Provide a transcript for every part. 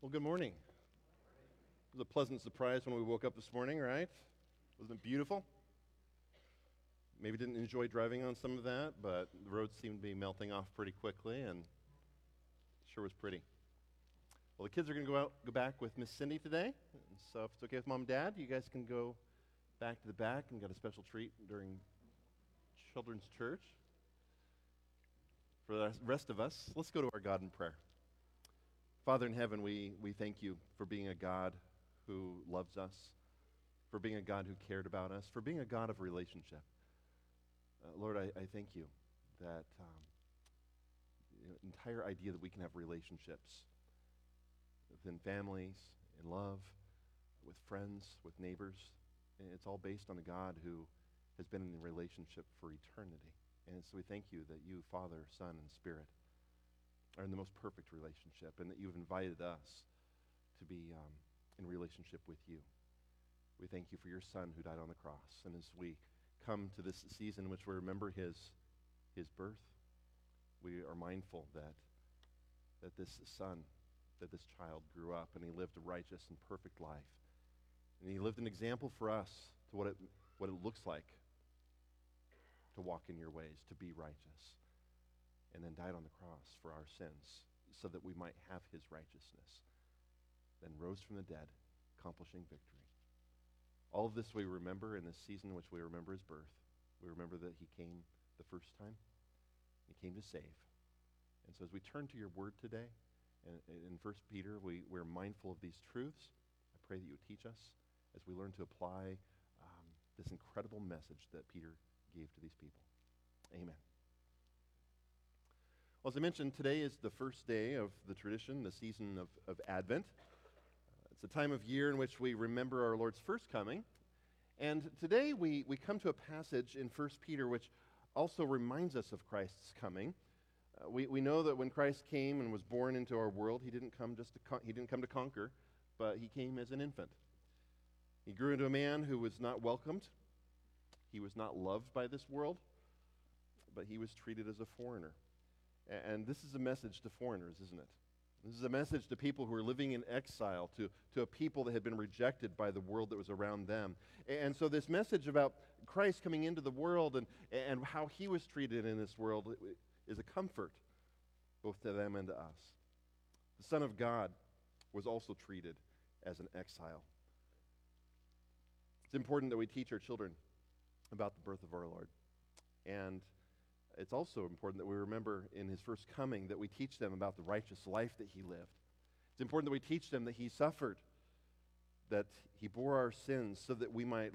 Well, good morning. It was a pleasant surprise when we woke up this morning, right? Wasn't it beautiful? Maybe didn't enjoy driving on some of that, but the roads seemed to be melting off pretty quickly and sure was pretty. Well, the kids are going to go out, go back with Miss Cindy today. So if it's okay with mom and dad, you guys can go back to the back and get a special treat during children's church. For the rest of us, let's go to our God in prayer. Father in heaven, we, we thank you for being a God who loves us, for being a God who cared about us, for being a God of relationship. Uh, Lord, I, I, thank you that um, the entire idea that we can have relationships within families, in love, with friends, with neighbors, it's all based on a God who has been in relationship for eternity. And so we thank you that you, Father, Son, and Spirit, are in the most perfect relationship and that you've invited us to be um, in relationship with you. We thank you for your Son who died on the cross. And as we come to this season in which we remember his, his birth, we are mindful that, that this Son, that this child grew up and he lived a righteous and perfect life. And he lived an example for us to what it, what it looks like to walk in your ways, to be righteous and then died on the cross for our sins so that we might have his righteousness, then rose from the dead, accomplishing victory. All of this we remember in this season in which we remember his birth. We remember that he came the first time. He came to save. And so as we turn to your word today, and in 1 Peter, we, we're mindful of these truths. I pray that you would teach us as we learn to apply um, this incredible message that Peter gave to these people. Amen. Well, as I mentioned, today is the first day of the tradition, the season of, of Advent. Uh, it's a time of year in which we remember our Lord's first coming. And today we, we come to a passage in 1 Peter which also reminds us of Christ's coming. Uh, we, we know that when Christ came and was born into our world, he didn't come just to con- he didn't come to conquer, but he came as an infant. He grew into a man who was not welcomed. He was not loved by this world, but he was treated as a foreigner. And this is a message to foreigners, isn't it? This is a message to people who are living in exile, to, to a people that had been rejected by the world that was around them. And so, this message about Christ coming into the world and, and how he was treated in this world is a comfort both to them and to us. The Son of God was also treated as an exile. It's important that we teach our children about the birth of our Lord. And it's also important that we remember in his first coming that we teach them about the righteous life that he lived. It's important that we teach them that he suffered, that he bore our sins so that we might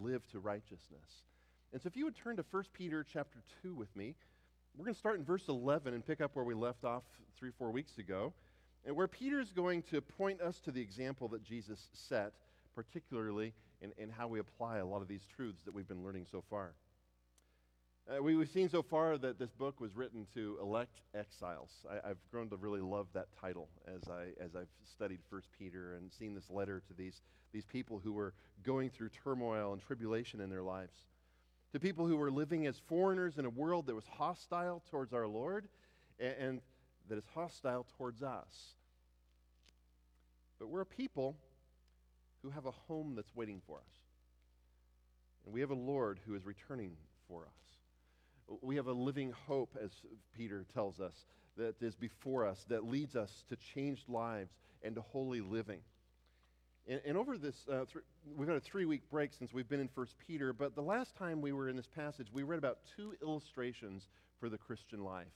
live to righteousness. And so if you would turn to 1 Peter chapter 2 with me, we're going to start in verse 11 and pick up where we left off three, four weeks ago, and where Peter is going to point us to the example that Jesus set, particularly in, in how we apply a lot of these truths that we've been learning so far. Uh, we, have seen so far that this book was written to elect exiles. I, have grown to really love that title as, I, as I've studied First Peter and seen this letter to these, these people who were going through turmoil and tribulation in their lives. To people who were living as foreigners in a world that was hostile towards our Lord and, and that is hostile towards us. But we're a people who have a home that's waiting for us. And we have a Lord who is returning for us. We have a living hope, as Peter tells us, that is before us, that leads us to changed lives and to holy living. And, and over this, uh, th- we've had a three week break since we've been in 1 Peter, but the last time we were in this passage, we read about two illustrations for the Christian life.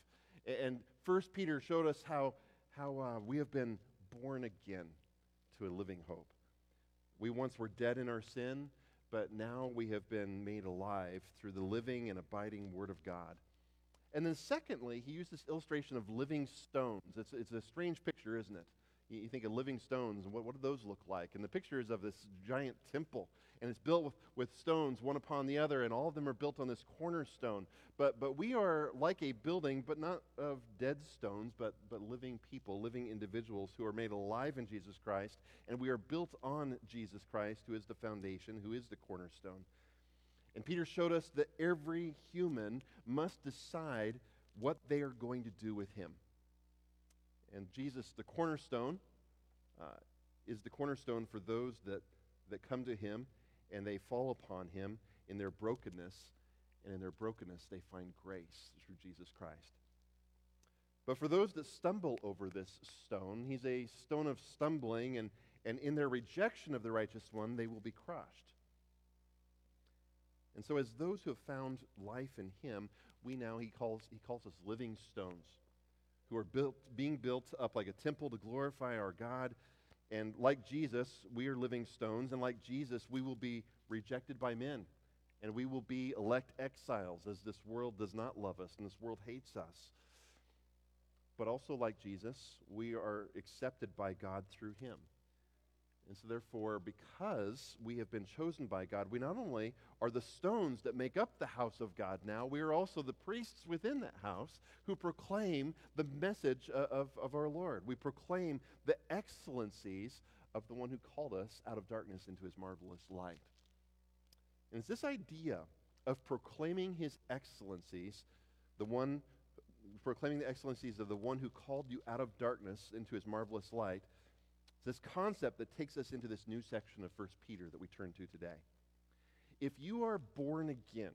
And 1 Peter showed us how, how uh, we have been born again to a living hope. We once were dead in our sin, but now we have been made alive through the living and abiding Word of God. And then, secondly, he used this illustration of living stones. It's, it's a strange picture, isn't it? You, think of living stones, and what, what do those look like? And the picture is of this giant temple and it's built with, with stones one upon the other, and all of them are built on this cornerstone. But, but we are like a building, but not of dead stones, but, but living people, living individuals who are made alive in Jesus Christ, and we are built on Jesus Christ, who is the foundation, who is the cornerstone. And Peter showed us that every human must decide what they are going to do with him. And Jesus, the cornerstone, uh, is the cornerstone for those that, that come to him and they fall upon him in their brokenness, and in their brokenness they find grace through Jesus Christ. But for those that stumble over this stone, he's a stone of stumbling, and, and in their rejection of the righteous one, they will be crushed. And so, as those who have found life in him, we now, he calls, he calls us living stones who are built, being built up like a temple to glorify our God. And like Jesus, we are living stones. And like Jesus, we will be rejected by men. And we will be elect exiles as this world does not love us and this world hates us. But also, like Jesus, we are accepted by God through him. And so, therefore, because we have been chosen by God, we not only are the stones that make up the house of God now, we are also the priests within that house who proclaim the message uh, of, of our Lord. We proclaim the excellencies of the one who called us out of darkness into his marvelous light. And it's this idea of proclaiming his excellencies, the one proclaiming the excellencies of the one who called you out of darkness into his marvelous light this concept that takes us into this new section of 1 Peter that we turn to today. If you are born again,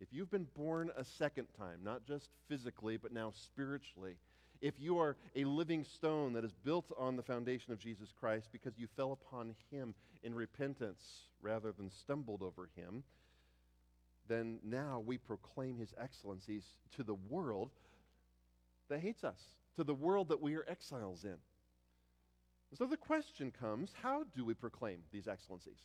if you've been born a second time, not just physically, but now spiritually, if you are a living stone that is built on the foundation of Jesus Christ because you fell upon him in repentance rather than stumbled over him, then now we proclaim his excellencies to the world that hates us, to the world that we are exiles in. So the question comes how do we proclaim these excellencies?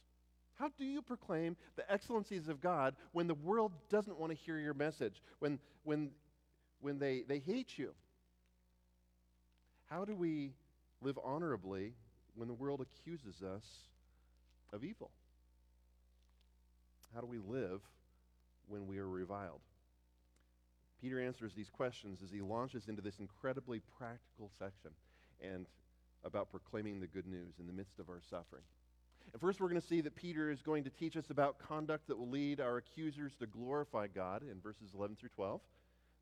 How do you proclaim the excellencies of God when the world doesn't want to hear your message, when, when, when they, they hate you? How do we live honorably when the world accuses us of evil? How do we live when we are reviled? Peter answers these questions as he launches into this incredibly practical section. And about proclaiming the good news in the midst of our suffering. And first, we're going to see that Peter is going to teach us about conduct that will lead our accusers to glorify God in verses 11 through 12.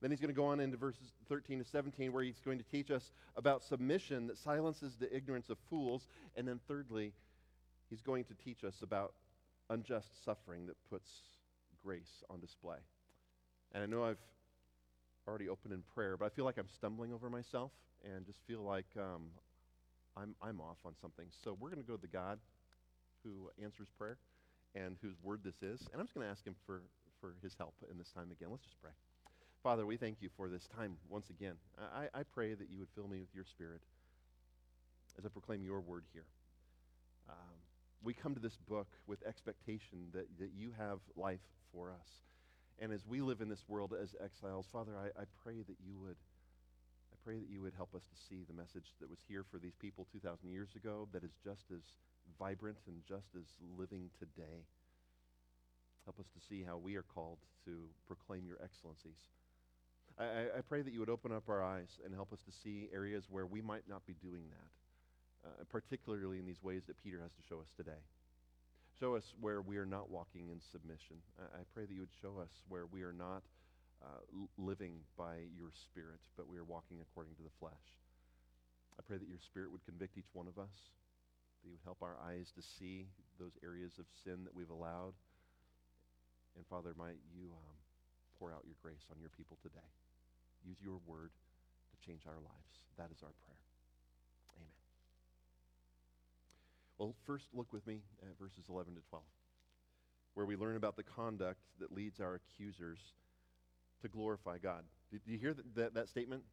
Then he's going to go on into verses 13 to 17, where he's going to teach us about submission that silences the ignorance of fools. And then, thirdly, he's going to teach us about unjust suffering that puts grace on display. And I know I've already opened in prayer, but I feel like I'm stumbling over myself and just feel like um, I'm, I'm off on something. So we're going to go to the God who answers prayer and whose word this is. And I'm just going to ask him for, for his help in this time again. Let's just pray. Father, we thank you for this time once again. I, I pray that you would fill me with your spirit as I proclaim your word here. Um, we come to this book with expectation that, that you have life for us. And as we live in this world as exiles, Father, I, I pray that you would pray that you would help us to see the message that was here for these people 2,000 years ago that is just as vibrant and just as living today. Help us to see how we are called to proclaim your excellencies. I, I, pray that you would open up our eyes and help us to see areas where we might not be doing that, uh, particularly in these ways that Peter has to show us today. Show us where we are not walking in submission. I, I pray that you would show us where we are not uh, living by your Spirit, but we are walking according to the flesh. I pray that your Spirit would convict each one of us, that you would help our eyes to see those areas of sin that we've allowed. And Father, might you um, pour out your grace on your people today. Use your word to change our lives. That is our prayer. Amen. Well, first look with me at verses 11 to 12, where we learn about the conduct that leads our accusers to glorify God. Did you hear that, that, that statement?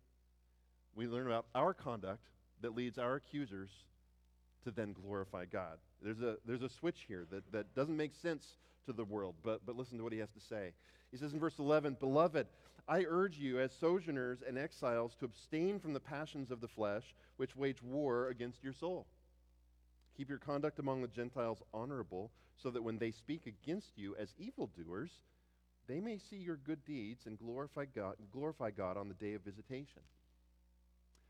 We learn about our conduct that leads our accusers to then glorify God. There's a, there's a switch here that, that doesn't make sense to the world, but, but listen to what he has to say. He says in verse 11, Beloved, I urge you as sojourners and exiles to abstain from the passions of the flesh, which wage war against your soul. Keep your conduct among the Gentiles honorable, so that when they speak against you as evildoers, they may see your good deeds and glorify God, glorify God on the day of visitation.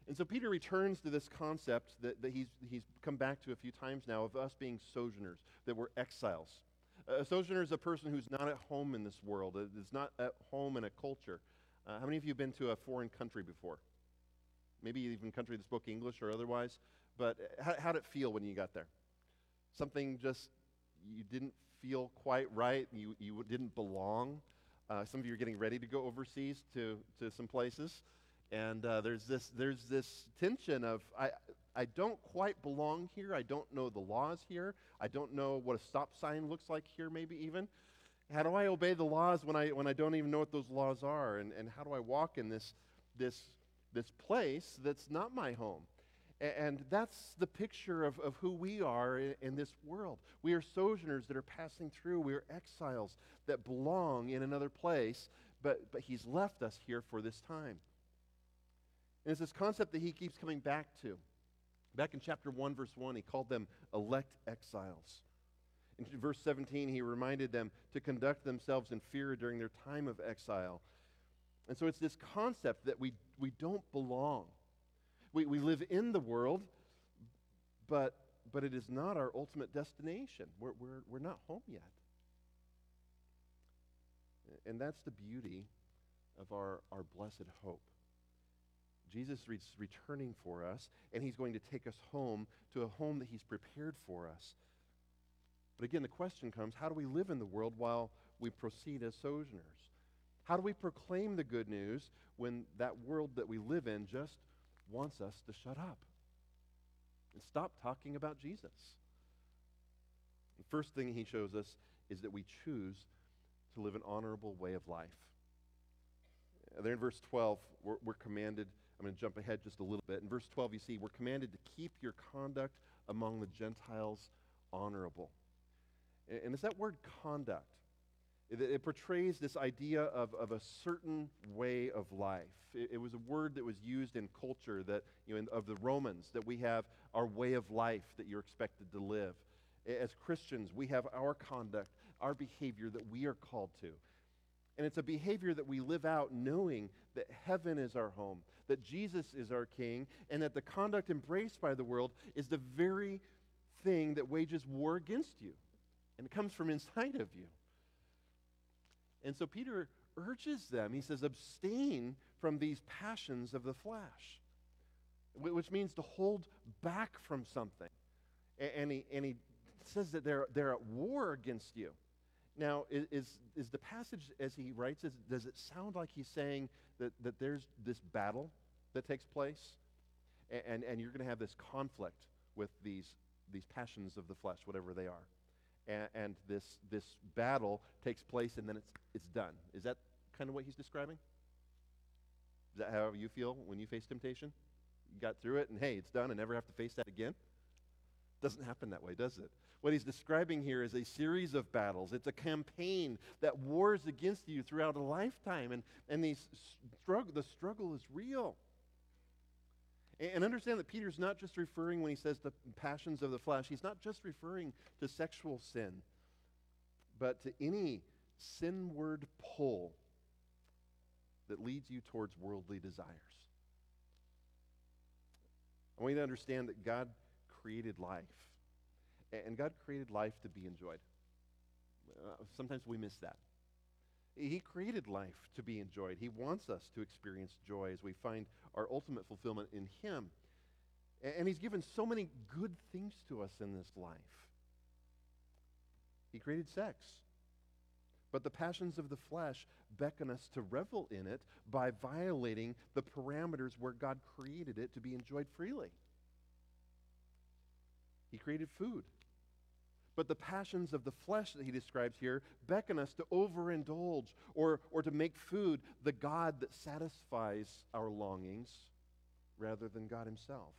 And so Peter returns to this concept that, that he's, he's come back to a few times now of us being sojourners, that we're exiles. A sojourner is a person who's not at home in this world, is not at home in a culture. Uh, how many of you have been to a foreign country before? Maybe even country that spoke English or otherwise. but how, how did it feel when you got there? Something just you didn't feel quite right, you, you didn't belong. Uh, some of you are getting ready to go overseas to, to some places. And uh, there's, this, there's this tension of, I, I don't quite belong here. I don't know the laws here. I don't know what a stop sign looks like here, maybe even. How do I obey the laws when I, when I don't even know what those laws are? And, and how do I walk in this, this, this place that's not my home? And that's the picture of, of who we are in, this world. We are sojourners that are passing through. We are exiles that belong in another place, but, but He's left us here for this time. And it's this concept that He keeps coming back to. Back in chapter 1, verse 1, He called them elect exiles. In verse 17, He reminded them to conduct themselves in fear during their time of exile. And so it's this concept that we, we don't belong we, we live in the world, but, but it is not our ultimate destination. We're, we're, we're not home yet. And that's the beauty of our, our blessed hope. Jesus is returning for us, and he's going to take us home to a home that he's prepared for us. But again, the question comes how do we live in the world while we proceed as sojourners? How do we proclaim the good news when that world that we live in just wants us to shut up and stop talking about Jesus. The first thing he shows us is that we choose to live an honorable way of life. There in verse 12, we're, we're commanded, I'm going to jump ahead just a little bit. In verse 12, you see, we're commanded to keep your conduct among the Gentiles honorable. And, and it's that word conduct. It, it, portrays this idea of, of a certain way of life. It, it, was a word that was used in culture that, you know, in, of the Romans, that we have our way of life that you're expected to live. As Christians, we have our conduct, our behavior that we are called to. And it's a behavior that we live out knowing that heaven is our home, that Jesus is our king, and that the conduct embraced by the world is the very thing that wages war against you. And it comes from inside of you. And so Peter urges them, he says, abstain from these passions of the flesh, which means to hold back from something. And he, and he says that they're, they're at war against you. Now, is, is the passage as he writes, does it sound like he's saying that, that there's this battle that takes place? And, and, and you're going to have this conflict with these, these passions of the flesh, whatever they are and, and this, this battle takes place and then it's, it's done. Is that kind of what he's describing? Is that how you feel when you face temptation? You got through it and hey, it's done and never have to face that again? Doesn't happen that way, does it? What he's describing here is a series of battles. It's a campaign that wars against you throughout a lifetime, and, and these strugg- the struggle is real. And understand that Peter's not just referring, when he says the passions of the flesh, he's not just referring to sexual sin, but to any sinward pull that leads you towards worldly desires. I want you to understand that God created life, and God created life to be enjoyed. Uh, sometimes we miss that. He created life to be enjoyed. He wants us to experience joy as we find our ultimate fulfillment in Him. And He's given so many good things to us in this life. He created sex. But the passions of the flesh beckon us to revel in it by violating the parameters where God created it to be enjoyed freely. He created food. But the passions of the flesh that he describes here beckon us to overindulge or, or to make food the God that satisfies our longings rather than God himself.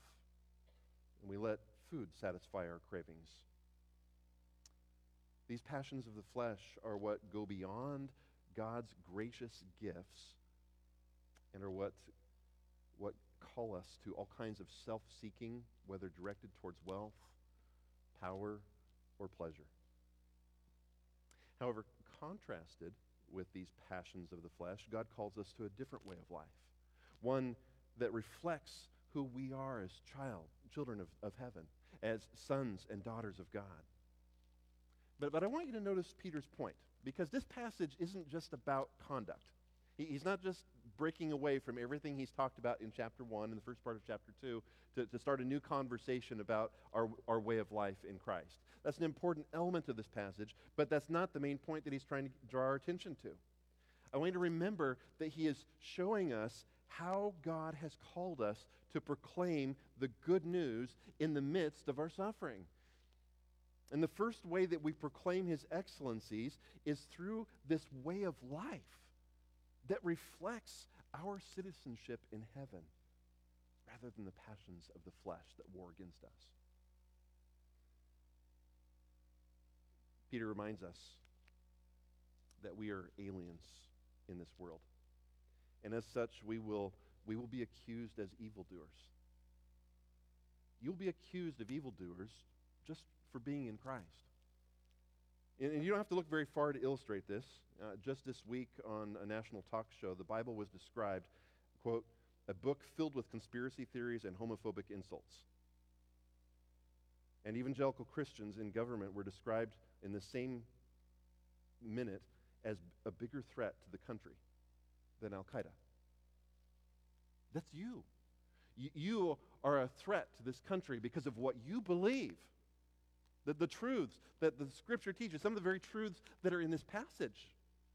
And we let food satisfy our cravings. These passions of the flesh are what go beyond God's gracious gifts and are what, what call us to all kinds of self seeking, whether directed towards wealth, power, or pleasure. However, contrasted with these passions of the flesh, God calls us to a different way of life, one that reflects who we are as child, children of, of heaven, as sons and daughters of God. But, but I want you to notice Peter's point, because this passage isn't just about conduct. He, he's not just breaking away from everything he's talked about in chapter 1 and the first part of chapter 2 to, to start a new conversation about our, our way of life in Christ. That's an important element of this passage, but that's not the main point that he's trying to draw our attention to. I want you to remember that he is showing us how God has called us to proclaim the good news in the midst of our suffering. And the first way that we proclaim his excellencies is through this way of life that reflects our citizenship in heaven rather than the passions of the flesh that war against us. Peter reminds us that we are aliens in this world. And as such, we will, we will be accused as evildoers. You'll be accused of evildoers just for being in Christ. And, and you don't have to look very far to illustrate this. Uh, just this week on a national talk show, the Bible was described, quote, a book filled with conspiracy theories and homophobic insults. And evangelical Christians in government were described in the same minute as a bigger threat to the country than Al Qaeda. That's you. You are a threat to this country because of what you believe. That the truths that the scripture teaches, some of the very truths that are in this passage,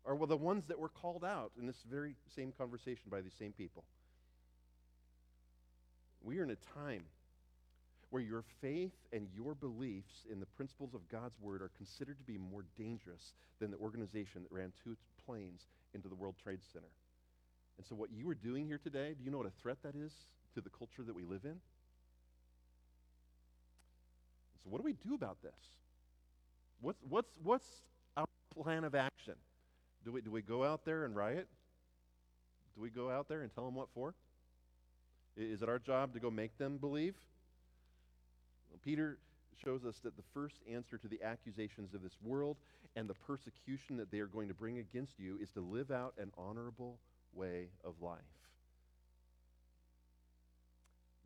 are well, the ones that were called out in this very same conversation by these same people. We are in a time where your faith and your beliefs in the principles of God's word are considered to be more dangerous than the organization that ran two planes into the World Trade Center. And so, what you are doing here today, do you know what a threat that is to the culture that we live in? So, what do we do about this? What's, what's, what's our plan of action? Do we, do we go out there and riot? Do we go out there and tell them what for? Is it our job to go make them believe? Well, Peter shows us that the first answer to the accusations of this world and the persecution that they are going to bring against you is to live out an honorable way of life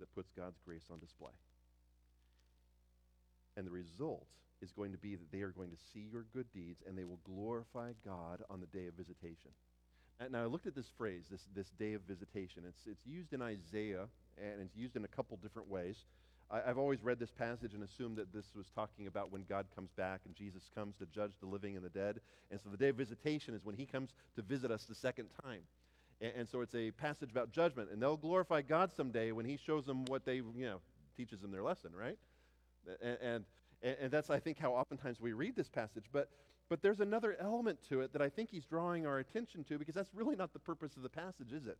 that puts God's grace on display. And the result is going to be that they are going to see your good deeds and they will glorify God on the day of visitation. Now, I looked at this phrase, this, this day of visitation. It's, it's used in Isaiah, and it's used in a couple different ways. I, have always read this passage and assumed that this was talking about when God comes back and Jesus comes to judge the living and the dead. And so the day of visitation is when he comes to visit us the second time. And, and so it's a passage about judgment. And they'll glorify God someday when he shows them what they, you know, teaches them their lesson, right? And, and, and that's, I think, how oftentimes we read this passage. But but there's another element to it that I think he's drawing our attention to because that's really not the purpose of the passage, is it?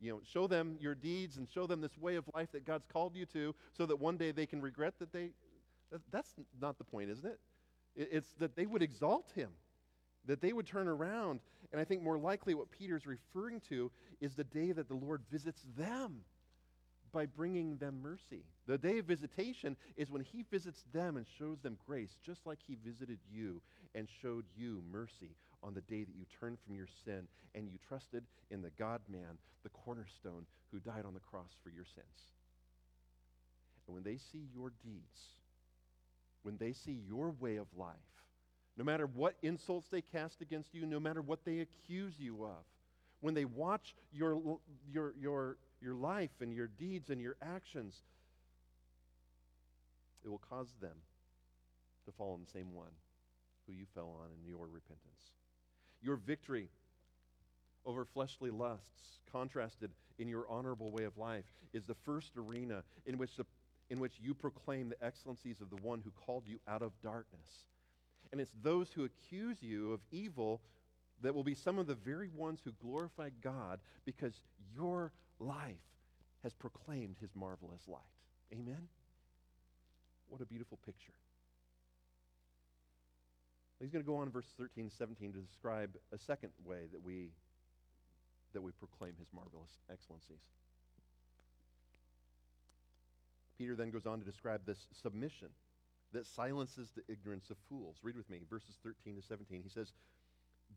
You know, show them your deeds and show them this way of life that God's called you to so that one day they can regret that they. That, that's not the point, isn't it? it? It's that they would exalt him, that they would turn around. And I think more likely what Peter's referring to is the day that the Lord visits them by bringing them mercy. The day of visitation is when he visits them and shows them grace, just like he visited you and showed you mercy on the day that you turned from your sin and you trusted in the God man, the cornerstone, who died on the cross for your sins. And when they see your deeds, when they see your way of life, no matter what insults they cast against you, no matter what they accuse you of, when they watch your, your, your, your life and your deeds and your actions, it will cause them to fall on the same one who you fell on in your repentance. Your victory over fleshly lusts, contrasted in your honorable way of life, is the first arena in which, the, in which you proclaim the excellencies of the one who called you out of darkness. And it's those who accuse you of evil that will be some of the very ones who glorify God because your life has proclaimed his marvelous light. Amen? What a beautiful picture. He's going to go on in verses 13 and 17 to describe a second way that we, that we proclaim his marvelous excellencies. Peter then goes on to describe this submission that silences the ignorance of fools. Read with me, verses 13 to 17. He says,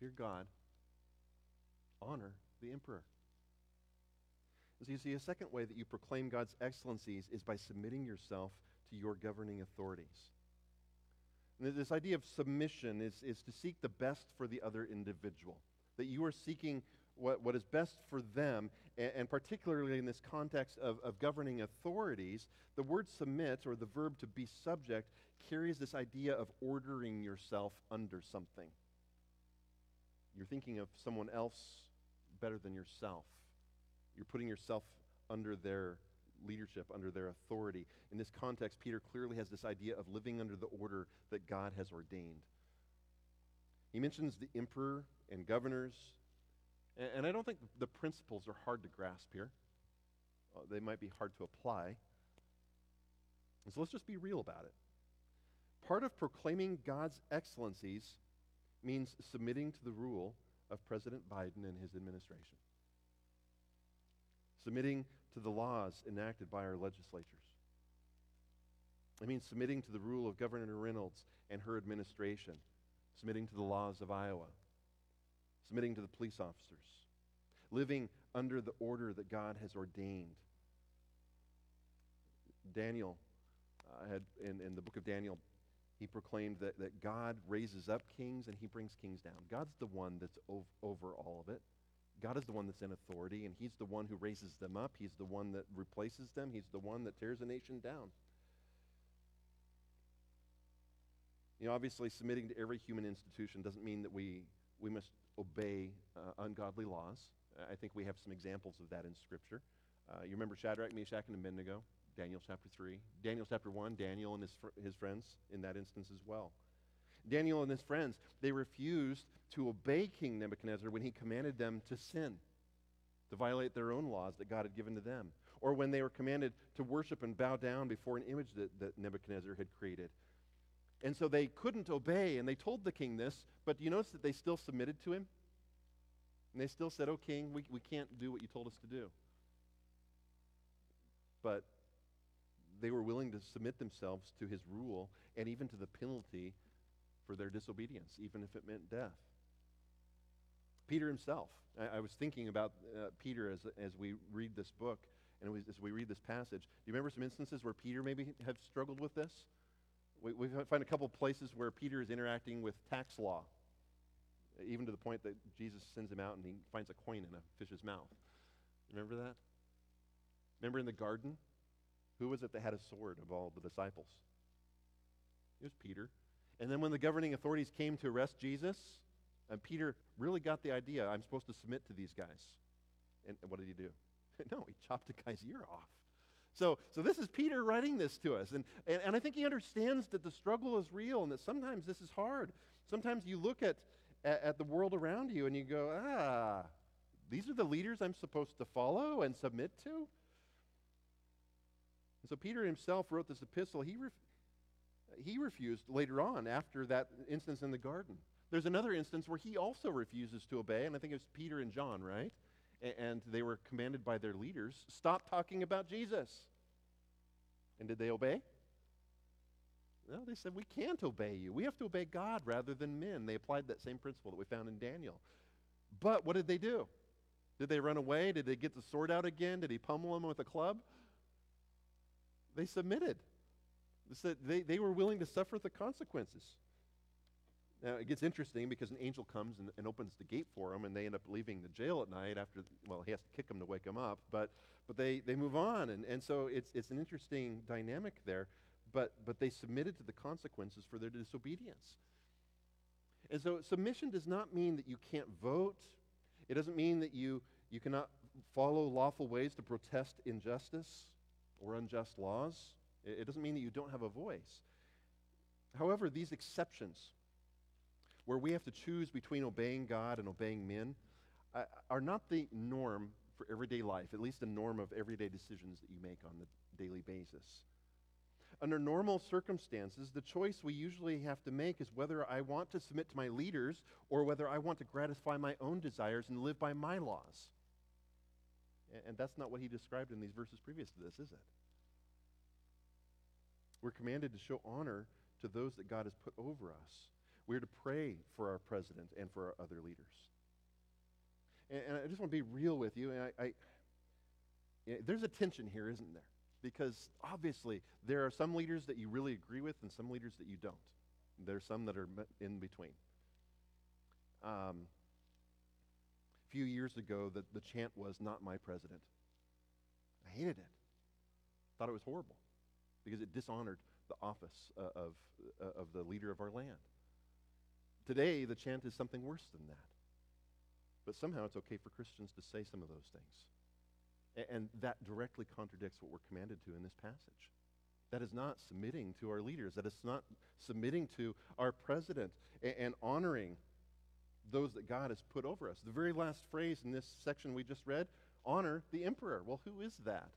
Fear God. Honor the emperor. So you see, a second way that you proclaim God's excellencies is by submitting yourself to your governing authorities. And this idea of submission is, is to seek the best for the other individual, that you are seeking what, what is best for them, and, and particularly in this context of, of governing authorities, the word submit, or the verb to be subject, carries this idea of ordering yourself under something. You're thinking of someone else better than yourself. You're putting yourself under their leadership, under their authority. In this context, Peter clearly has this idea of living under the order that God has ordained. He mentions the emperor and governors, and, and I don't think the principles are hard to grasp here. Uh, they might be hard to apply. So let's just be real about it. Part of proclaiming God's excellencies means submitting to the rule of President Biden and his administration submitting to the laws enacted by our legislatures. It means submitting to the rule of Governor Reynolds and her administration, submitting to the laws of Iowa, submitting to the police officers, living under the order that God has ordained. Daniel uh, had, in, in the book of Daniel, he proclaimed that, that God raises up kings and he brings kings down. God's the one that's ov- over all of it. God is the one that's in authority, and He's the one who raises them up. He's the one that replaces them. He's the one that tears a nation down. You know, obviously, submitting to every human institution doesn't mean that we, we must obey uh, ungodly laws. I think we have some examples of that in Scripture. Uh, you remember Shadrach, Meshach, and Abednego, Daniel chapter 3. Daniel chapter 1, Daniel and his, fr- his friends in that instance as well. Daniel and his friends, they refused to obey King Nebuchadnezzar when he commanded them to sin, to violate their own laws that God had given to them, or when they were commanded to worship and bow down before an image that, that Nebuchadnezzar had created. And so they couldn't obey, and they told the king this, but you notice that they still submitted to him? And they still said, Oh, king, we, we can't do what you told us to do. But they were willing to submit themselves to his rule and even to the penalty for their disobedience, even if it meant death. Peter himself, I, I was thinking about uh, Peter as, as we read this book and we, as we read this passage. Do you remember some instances where Peter maybe have struggled with this? We, we find a couple places where Peter is interacting with tax law, even to the point that Jesus sends him out and he finds a coin in a fish's mouth. Remember that? Remember in the garden? Who was it that had a sword of all the disciples? It was Peter. And then when the governing authorities came to arrest Jesus, and Peter really got the idea I'm supposed to submit to these guys. And what did he do? no, he chopped the guy's ear off. So, so this is Peter writing this to us. And, and, and I think he understands that the struggle is real and that sometimes this is hard. Sometimes you look at, at, at the world around you and you go, ah, these are the leaders I'm supposed to follow and submit to? And so Peter himself wrote this epistle. He, ref- he refused later on after that instance in the garden. There's another instance where he also refuses to obey, and I think it was Peter and John, right? and they were commanded by their leaders stop talking about Jesus. And did they obey? No, they said, We can't obey you. We have to obey God rather than men. They applied that same principle that we found in Daniel. But what did they do? Did they run away? Did they get the sword out again? Did he pummel them with a club? They submitted. They, they were willing to suffer the consequences. Now, it gets interesting because an angel comes and, and, opens the gate for them, and they end up leaving the jail at night after, well, he has to kick them to wake them up, but, but they, they move on. And, and so it's, it's an interesting dynamic there, but, but they submitted to the consequences for their disobedience. And so submission does not mean that you can't vote, it doesn't mean that you, you cannot follow lawful ways to protest injustice or unjust laws. It doesn't mean that you don't have a voice. However, these exceptions, where we have to choose between obeying God and obeying men, uh, are not the norm for everyday life, at least the norm of everyday decisions that you make on the daily basis. under normal circumstances, the choice we usually have to make is whether I want to submit to my leaders or whether I want to gratify my own desires and live by my laws. And that's not what he described in these verses previous to this, is it? We're commanded to show honor to those that God has put over us. We're to pray for our president and for our other leaders. And, and I just want to be real with you. And I, I you know, there's a tension here, isn't there? Because obviously there are some leaders that you really agree with and some leaders that you don't. There's some that are in between. Um, few years ago, that the chant was, Not my president. I hated it. Thought it was horrible because it dishonored the office uh, of, uh, of the leader of our land. Today, the chant is something worse than that. But somehow it's okay for Christians to say some of those things. A- and that directly contradicts what we're commanded to in this passage. That is not submitting to our leaders. That is not submitting to our president and, and honoring those that God has put over us. The very last phrase in this section we just read honor the emperor. Well, who is that?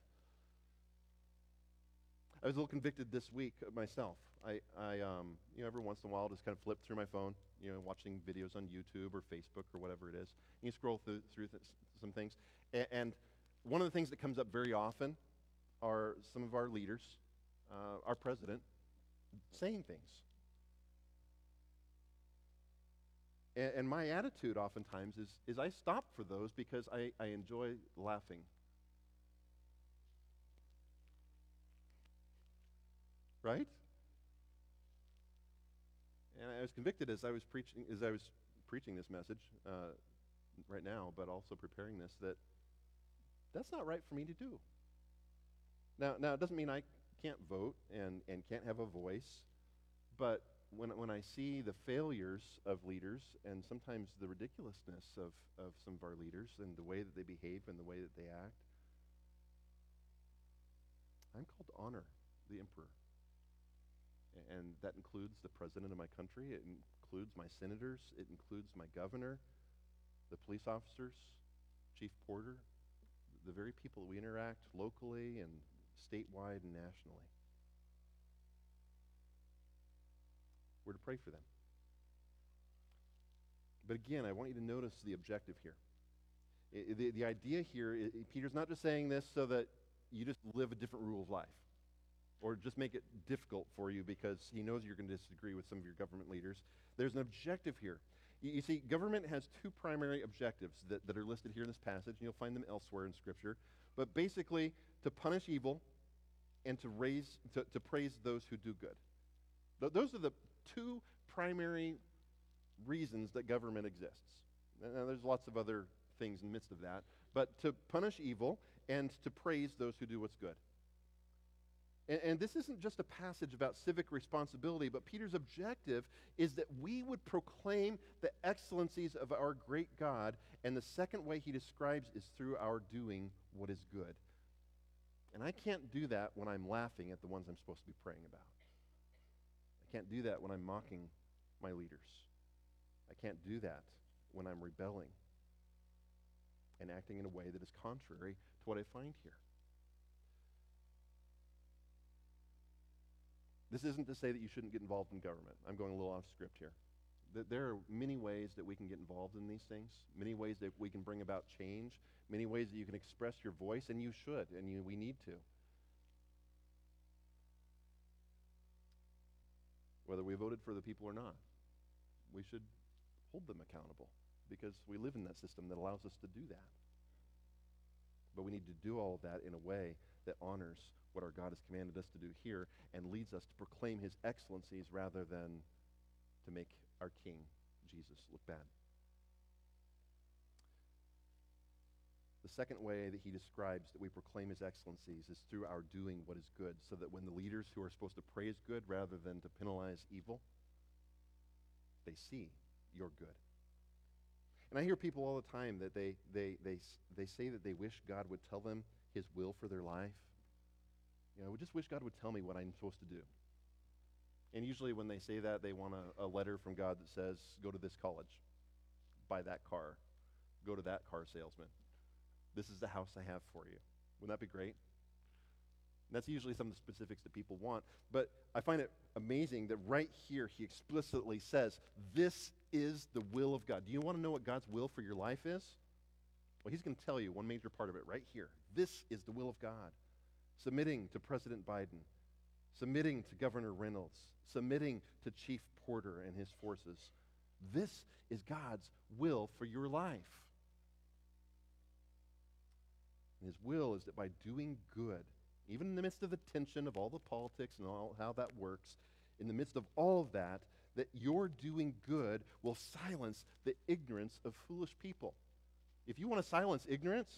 I was a little convicted this week myself. I, I um, you know, every once in a while just kind of flip through my phone, you know, watching videos on YouTube or Facebook or whatever it is. And you scroll through, through th- some things. A- and one of the things that comes up very often are some of our leaders, uh, our president, saying things. And, and, my attitude oftentimes is, is I stop for those because I, I enjoy laughing right? And I was convicted as I was preaching, as I was preaching this message uh, right now, but also preparing this, that that's not right for me to do. Now, now it doesn't mean I can't vote and, and can't have a voice, but when, when I see the failures of leaders and sometimes the ridiculousness of, of some of our leaders and the way that they behave and the way that they act, I'm called to honor the emperor and that includes the president of my country. It includes my senators. It includes my governor, the police officers, chief porter, the very people that we interact locally and statewide and nationally. We're to pray for them. But again, I want you to notice the objective here. The, the idea here, Peter's not just saying this so that you just live a different rule of life or just make it difficult for you because he knows you're going to disagree with some of your government leaders. There's an objective here. You, you, see, government has two primary objectives that, that are listed here in this passage, and you'll find them elsewhere in Scripture. But basically, to punish evil and to, raise, to, to praise those who do good. Th- those are the two primary reasons that government exists. Now, there's lots of other things in the midst of that, but to punish evil and to praise those who do what's good. And, and, this isn't just a passage about civic responsibility, but Peter's objective is that we would proclaim the excellencies of our great God. And the second way he describes is through our doing what is good. And I can't do that when I'm laughing at the ones I'm supposed to be praying about. I can't do that when I'm mocking my leaders. I can't do that when I'm rebelling and acting in a way that is contrary to what I find here. This isn't to say that you shouldn't get involved in government. I'm going a little off script here. There are many ways that we can get involved in these things, many ways that we can bring about change, many ways that you can express your voice, and you should, and you, we need to. Whether we voted for the people or not, we should hold them accountable because we live in that system that allows us to do that. But we need to do all of that in a way that honors what our God has commanded us to do here and leads us to proclaim his excellencies rather than to make our King, Jesus, look bad. The second way that he describes that we proclaim his excellencies is through our doing what is good, so that when the leaders who are supposed to praise good rather than to penalize evil, they see your good. And I hear people all the time that they, they, they, they say that they wish God would tell them his will for their life. You know, we just wish God would tell me what I'm supposed to do. And usually when they say that, they want a, a letter from God that says, go to this college, buy that car, go to that car salesman. This is the house I have for you. Wouldn't that be great? And that's usually some of the specifics that people want. But I find it amazing that right here he explicitly says, This is the will of God. Do you want to know what God's will for your life is? Well, he's going to tell you one major part of it right here. This is the will of God. Submitting to President Biden, submitting to Governor Reynolds, submitting to Chief Porter and his forces. This is God's will for your life. And his will is that by doing good, even in the midst of the tension of all the politics and all how that works, in the midst of all of that, that your doing good will silence the ignorance of foolish people. If you want to silence ignorance,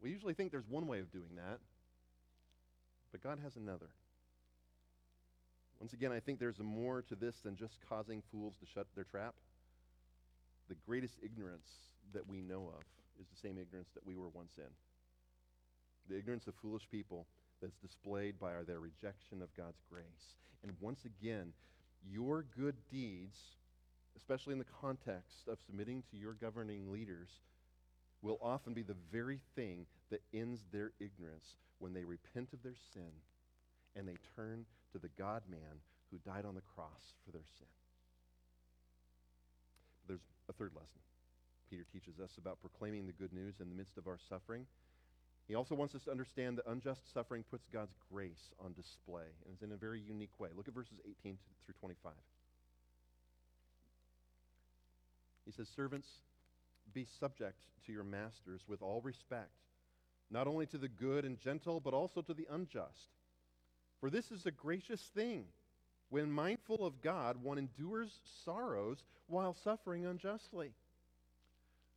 we usually think there's one way of doing that, but God has another. Once again, I think there's more to this than just causing fools to shut their trap. The greatest ignorance that we know of is the same ignorance that we were once in. The ignorance of foolish people that's displayed by their rejection of God's grace. And once again, your good deeds, especially in the context of submitting to your governing leaders, will often be the very thing that ends their ignorance when they repent of their sin and they turn to the God man who died on the cross for their sin. There's a third lesson. Peter teaches us about proclaiming the good news in the midst of our suffering. He also wants us to understand that unjust suffering puts God's grace on display, and it's in a very unique way. Look at verses 18 through 25. He says, Servants, be subject to your masters with all respect, not only to the good and gentle, but also to the unjust. For this is a gracious thing. When mindful of God, one endures sorrows while suffering unjustly.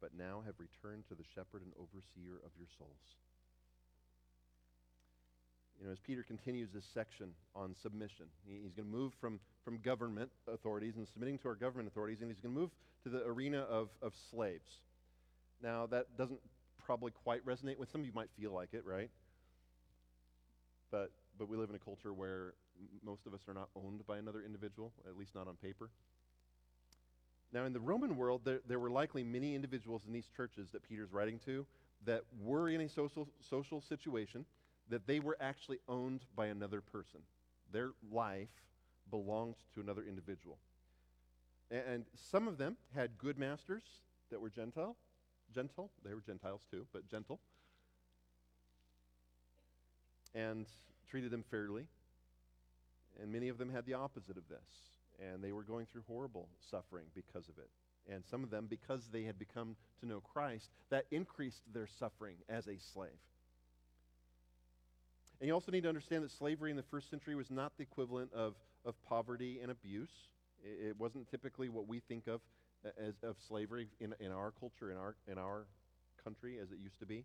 but now have returned to the shepherd and overseer of your souls. You know, as Peter continues this section on submission, he's going to move from, from government authorities and submitting to our government authorities, and he's going to move to the arena of, of slaves. Now, that doesn't probably quite resonate with some of you might feel like it, right? But, but we live in a culture where most of us are not owned by another individual, at least not on paper. Now, in the Roman world, there, there were likely many individuals in these churches that Peter's writing to that were in a social, social situation that they were actually owned by another person. Their life belonged to another individual. And, and some of them had good masters that were Gentile. Gentle. They were Gentiles too, but gentle. And treated them fairly. And many of them had the opposite of this. And they were going through horrible suffering because of it. And some of them, because they had become to know Christ, that increased their suffering as a slave. And you also need to understand that slavery in the first century was not the equivalent of, of poverty and abuse. It, wasn't typically what we think of as of slavery in, in our culture, in our, in our country, as it used to be.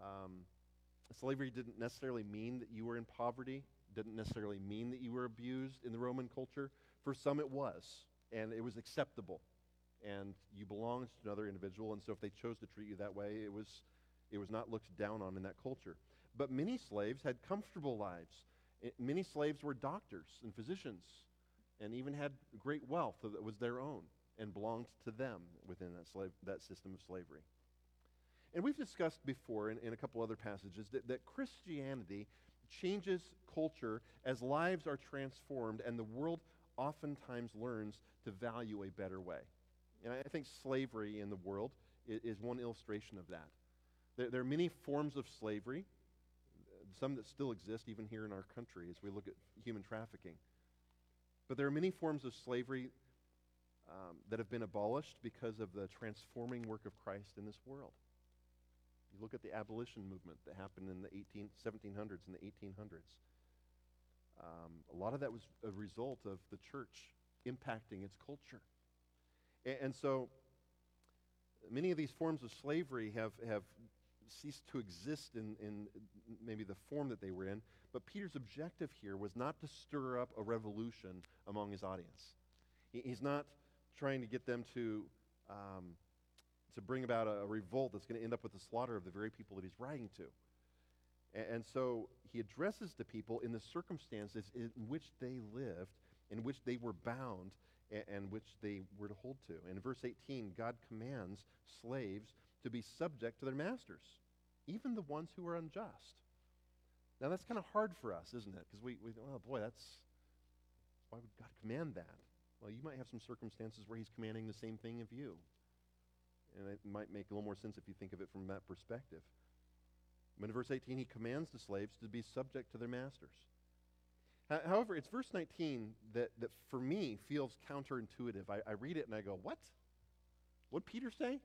Um, slavery didn't necessarily mean that you were in poverty didn't necessarily mean that you were abused in the Roman culture. For some, it was, and it was acceptable, and you belonged to another individual. And so, if they chose to treat you that way, it was it was not looked down on in that culture. But many slaves had comfortable lives. It, many slaves were doctors and physicians, and even had great wealth that was their own and belonged to them within that slave that system of slavery. And we've discussed before in, in a couple other passages that, that Christianity changes culture as lives are transformed and the world oftentimes learns to value a better way. And I think slavery in the world is, is one illustration of that. There, there, are many forms of slavery. some that still exist even here in our country as we look at human trafficking. But there are many forms of slavery um, that have been abolished because of the transforming work of Christ in this world. You look at the abolition movement that happened in the 18, 1700s and the 1800s. Um, a lot of that was a result of the church impacting its culture. And, and so many of these forms of slavery have, have ceased to exist in, in maybe the form that they were in. But Peter's objective here was not to stir up a revolution among his audience. He, he's not trying to get them to, um, to bring about a, a revolt that's going to end up with the slaughter of the very people that he's writing to. And, and so he addresses the people in the circumstances in which they lived, in which they were bound, and, and which they were to hold to. And in verse 18, God commands slaves to be subject to their masters, even the ones who are unjust. Now, that's kind of hard for us, isn't it? Because we, we, oh boy, that's, why would God command that? Well, you might have some circumstances where He's commanding the same thing of you. And it might make a little more sense if you think of it from that perspective. But in verse 18, He commands the slaves to be subject to their masters. However, it's verse 19 that, that for me feels counterintuitive. I, I read it and I go, What? What Peter say?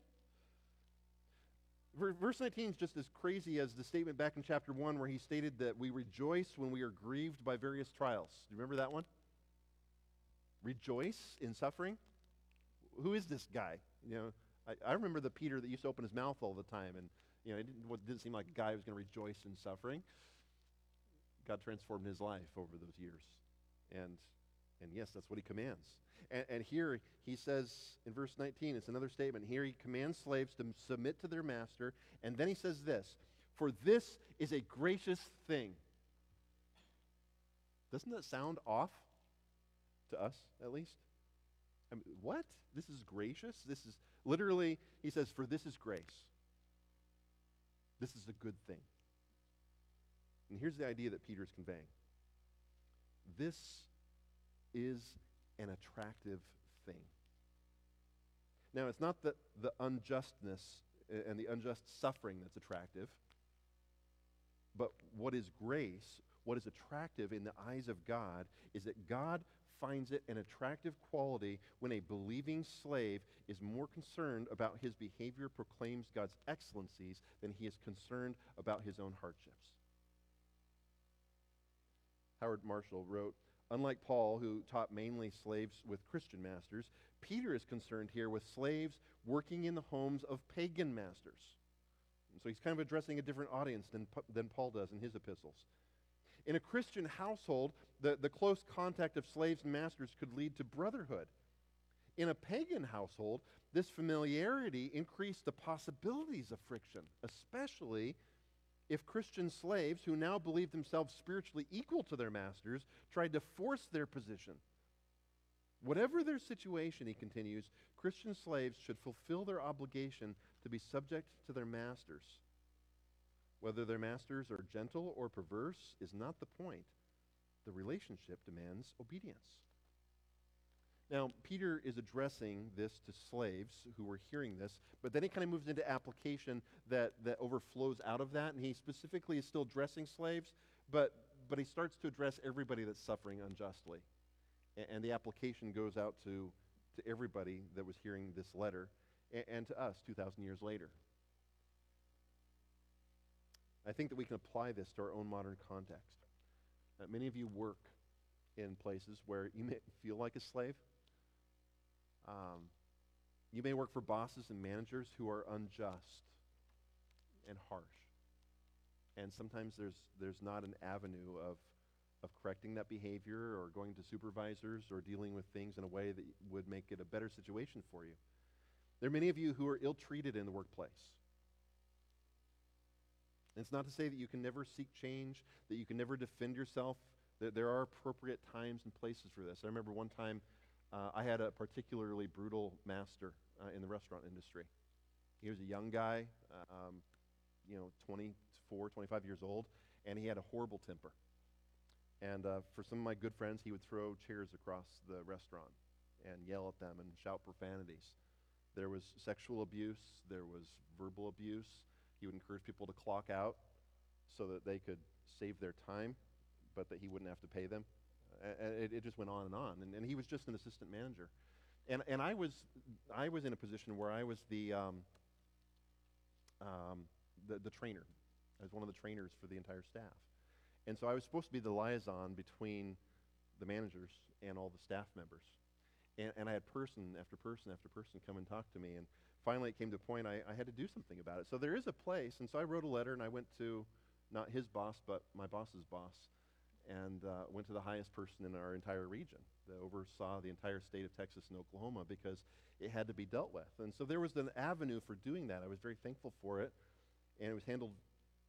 Verse 19 is just as crazy as the statement back in chapter 1 where he stated that we rejoice when we are grieved by various trials. Do you remember that one? Rejoice in suffering? Who is this guy? You know, I, I remember the Peter that used to open his mouth all the time, and you know, it didn't, didn't seem like a guy who was going to rejoice in suffering. God transformed his life over those years. And, and yes, that's what he commands. And, and here he says in verse 19, it's another statement. Here he commands slaves to submit to their master. And then he says this For this is a gracious thing. Doesn't that sound off to us, at least? I mean, what? This is gracious? This is literally, he says, For this is grace. This is a good thing. And here's the idea that Peter is conveying this is an attractive thing. Now, it's not the, the unjustness uh, and the unjust suffering that's attractive, but what is grace, what is attractive in the eyes of God, is that God finds it an attractive quality when a believing slave is more concerned about his behavior proclaims God's excellencies than he is concerned about his own hardships. Howard Marshall wrote, Unlike Paul, who taught mainly slaves with Christian masters, Peter is concerned here with slaves working in the homes of pagan masters. And so he's kind of addressing a different audience than, than Paul does in his epistles. In a Christian household, the, the close contact of slaves and masters could lead to brotherhood. In a pagan household, this familiarity increased the possibilities of friction, especially if Christian slaves who now believed themselves spiritually equal to their masters tried to force their position. Whatever their situation, he continues, Christian slaves should fulfill their obligation to be subject to their masters. Whether their masters are gentle or perverse is not the point. The relationship demands obedience. Now, Peter is addressing this to slaves who were hearing this, but then he kind of moves into application that, that overflows out of that, and he specifically is still addressing slaves, but, but he starts to address everybody that's suffering unjustly. And, and the application goes out to, to everybody that was hearing this letter and, and to us 2,000 years later. I think that we can apply this to our own modern context. Uh, many of you work in places where you may feel like a slave. Um, you may work for bosses and managers who are unjust and harsh. And sometimes there's, there's not an avenue of, of correcting that behavior or going to supervisors or dealing with things in a way that would make it a better situation for you. There are many of you who are ill treated in the workplace. And it's not to say that you can never seek change, that you can never defend yourself. There, there are appropriate times and places for this. I remember one time uh, I had a particularly brutal master uh, in the restaurant industry. He was a young guy, um, you know, 24, 25 years old, and he had a horrible temper. And uh, for some of my good friends, he would throw chairs across the restaurant and yell at them and shout profanities. There was sexual abuse, there was verbal abuse. He would encourage people to clock out so that they could save their time, but that he wouldn't have to pay them. Uh, it, it, just went on and on. And, and, he was just an assistant manager. And, and I, was, I was in a position where I was the, um, um, the, the trainer. I was one of the trainers for the entire staff. And so I was supposed to be the liaison between the managers and all the staff members. And, and I had person after person after person come and talk to me. And finally, it came to a point I, I had to do something about it. So there is a place. And so I wrote a letter and I went to not his boss, but my boss's boss, and uh, went to the highest person in our entire region that oversaw the entire state of Texas and Oklahoma because it had to be dealt with. And so there was an avenue for doing that. I was very thankful for it, and it was handled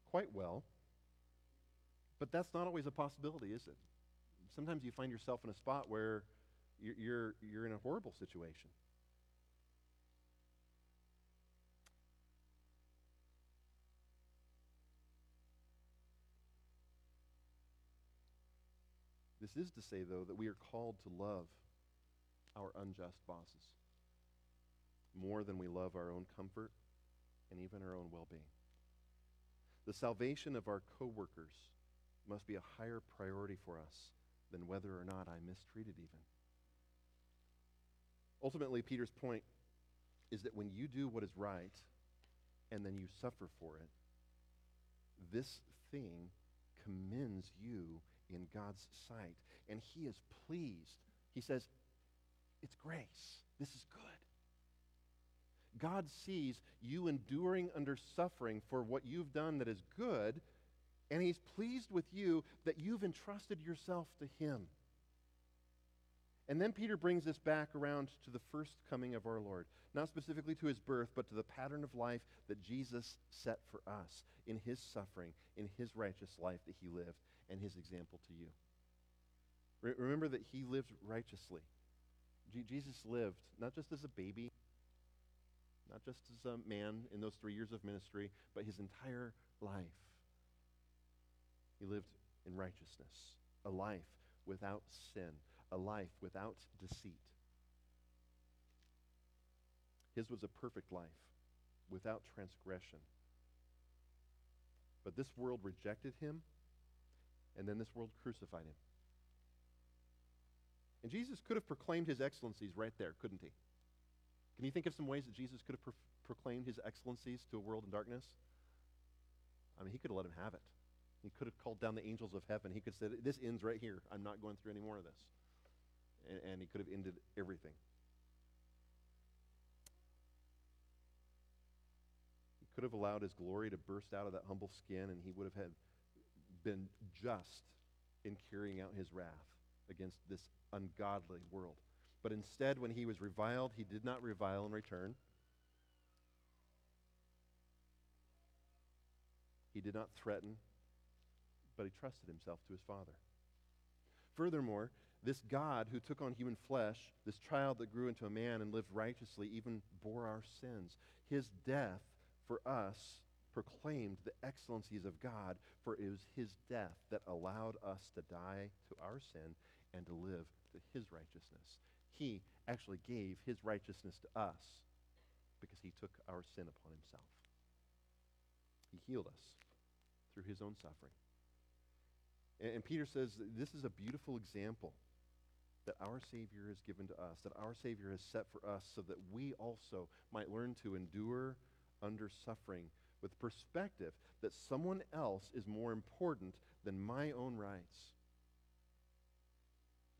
quite well. But that's not always a possibility, is it? Sometimes you find yourself in a spot where you're, you're, you're in a horrible situation. This is to say, though, that we are called to love our unjust bosses more than we love our own comfort and even our own well being. The salvation of our coworkers must be a higher priority for us than whether or not I'm mistreated, even. Ultimately, Peter's point is that when you do what is right and then you suffer for it, this thing commends you in God's sight. And he is pleased. He says, It's grace. This is good. God sees you enduring under suffering for what you've done that is good, and he's pleased with you that you've entrusted yourself to him. And then Peter brings us back around to the first coming of our Lord, not specifically to his birth, but to the pattern of life that Jesus set for us in his suffering, in his righteous life that he lived, and his example to you. Re- remember that he lived righteously. Jesus lived not just as a baby, not just as a man in those three years of ministry, but his entire life. He lived in righteousness, a life without sin, a life without deceit. His was a perfect life without transgression. But this world rejected him, and then this world crucified him. And Jesus could have proclaimed his excellencies right there, couldn't he? Can you think of some ways that Jesus could have pro- proclaimed his excellencies to a world in darkness? I mean, he could have let him have it. He could have called down the angels of heaven. He could have said, This ends right here. I'm not going through any more of this. And, and he could have ended everything. He could have allowed his glory to burst out of that humble skin, and he would have had been just in carrying out his wrath against this ungodly world. But instead, when he was reviled, he did not revile in return. He did not threaten, but he trusted himself to his Father. Furthermore, this God who took on human flesh, this child that grew into a man and lived righteously, even bore our sins. His death for us proclaimed the excellencies of God, for it was his death that allowed us to die to our sin and to live to his righteousness. He actually gave his righteousness to us because he took our sin upon himself. He healed us through his own suffering. And, and Peter says this is a beautiful example that our Savior has given to us, that our Savior has set for us so that we also might learn to endure under suffering with perspective that someone else is more important than my own rights.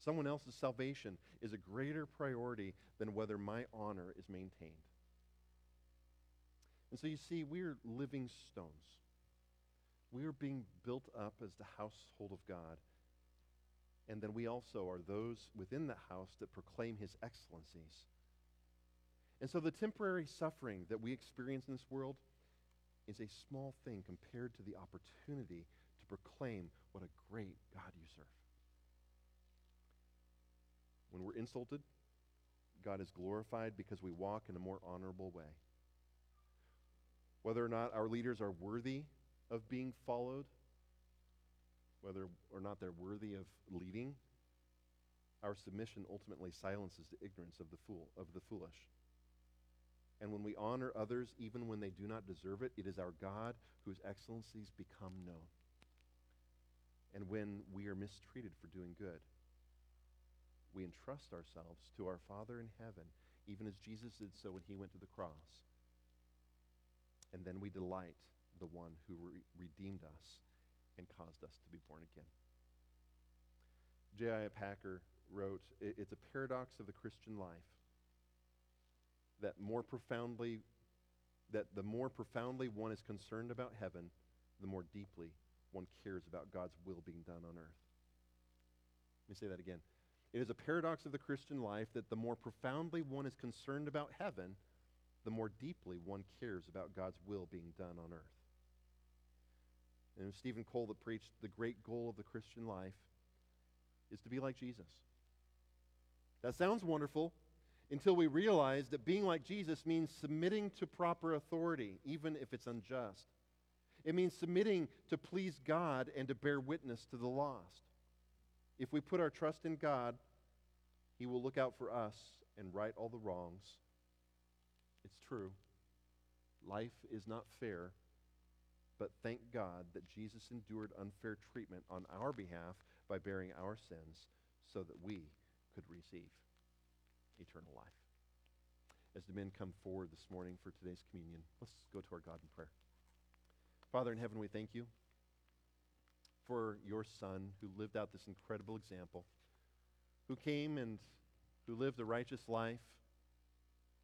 Someone else's salvation is a greater priority than whether my honor is maintained. And so you see, we're living stones. We are being built up as the household of God. And then we also are those within the house that proclaim his excellencies. And so the temporary suffering that we experience in this world is a small thing compared to the opportunity to proclaim what a great God you serve. When we're insulted, God is glorified because we walk in a more honorable way. Whether or not our leaders are worthy of being followed, whether or not they're worthy of leading, our submission ultimately silences the ignorance of the fool of the foolish. And when we honor others even when they do not deserve it, it is our God whose excellencies become known. and when we are mistreated for doing good. We entrust ourselves to our Father in heaven, even as Jesus did so when he went to the cross. And then we delight the one who re- redeemed us and caused us to be born again. J.I. Packer wrote, It's a paradox of the Christian life that more profoundly that the more profoundly one is concerned about heaven, the more deeply one cares about God's will being done on earth. Let me say that again. It is a paradox of the Christian life that the more profoundly one is concerned about heaven, the more deeply one cares about God's will being done on earth. And Steven Cole that preached the great goal of the Christian life is to be like Jesus. That sounds wonderful until we realize that being like Jesus means submitting to proper authority, even if it's unjust. It means submitting to please God and to bear witness to the lost. If we put our trust in God, He will look out for us and right all the wrongs. It's true. Life is not fair, but thank God that Jesus endured unfair treatment on our behalf by bearing our sins so that we could receive eternal life. As the men come forward this morning for today's communion, let's go to our God in prayer. Father in heaven, we thank you for your Son who lived out this incredible example, who came and who lived a righteous life,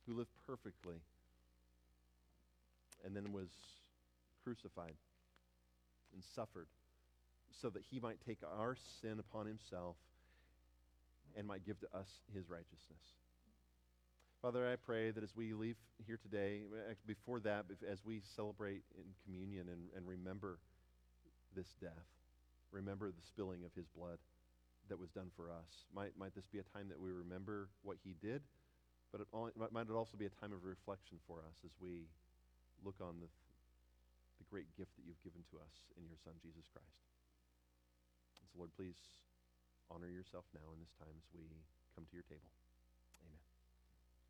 who lived perfectly, and then was crucified and suffered so that he might take our sin upon himself and might give to us his righteousness. Father, I pray that as we leave here today, eh, before that, as we celebrate in communion and, and remember this death, remember the spilling of his blood that was done for us, might, might this be a time that we remember what he did, but it might it also be a time of reflection for us as we look on the, the great gift that you've given to us in your Son, Jesus Christ. And so, Lord, please honor yourself now in this time as we come to your table.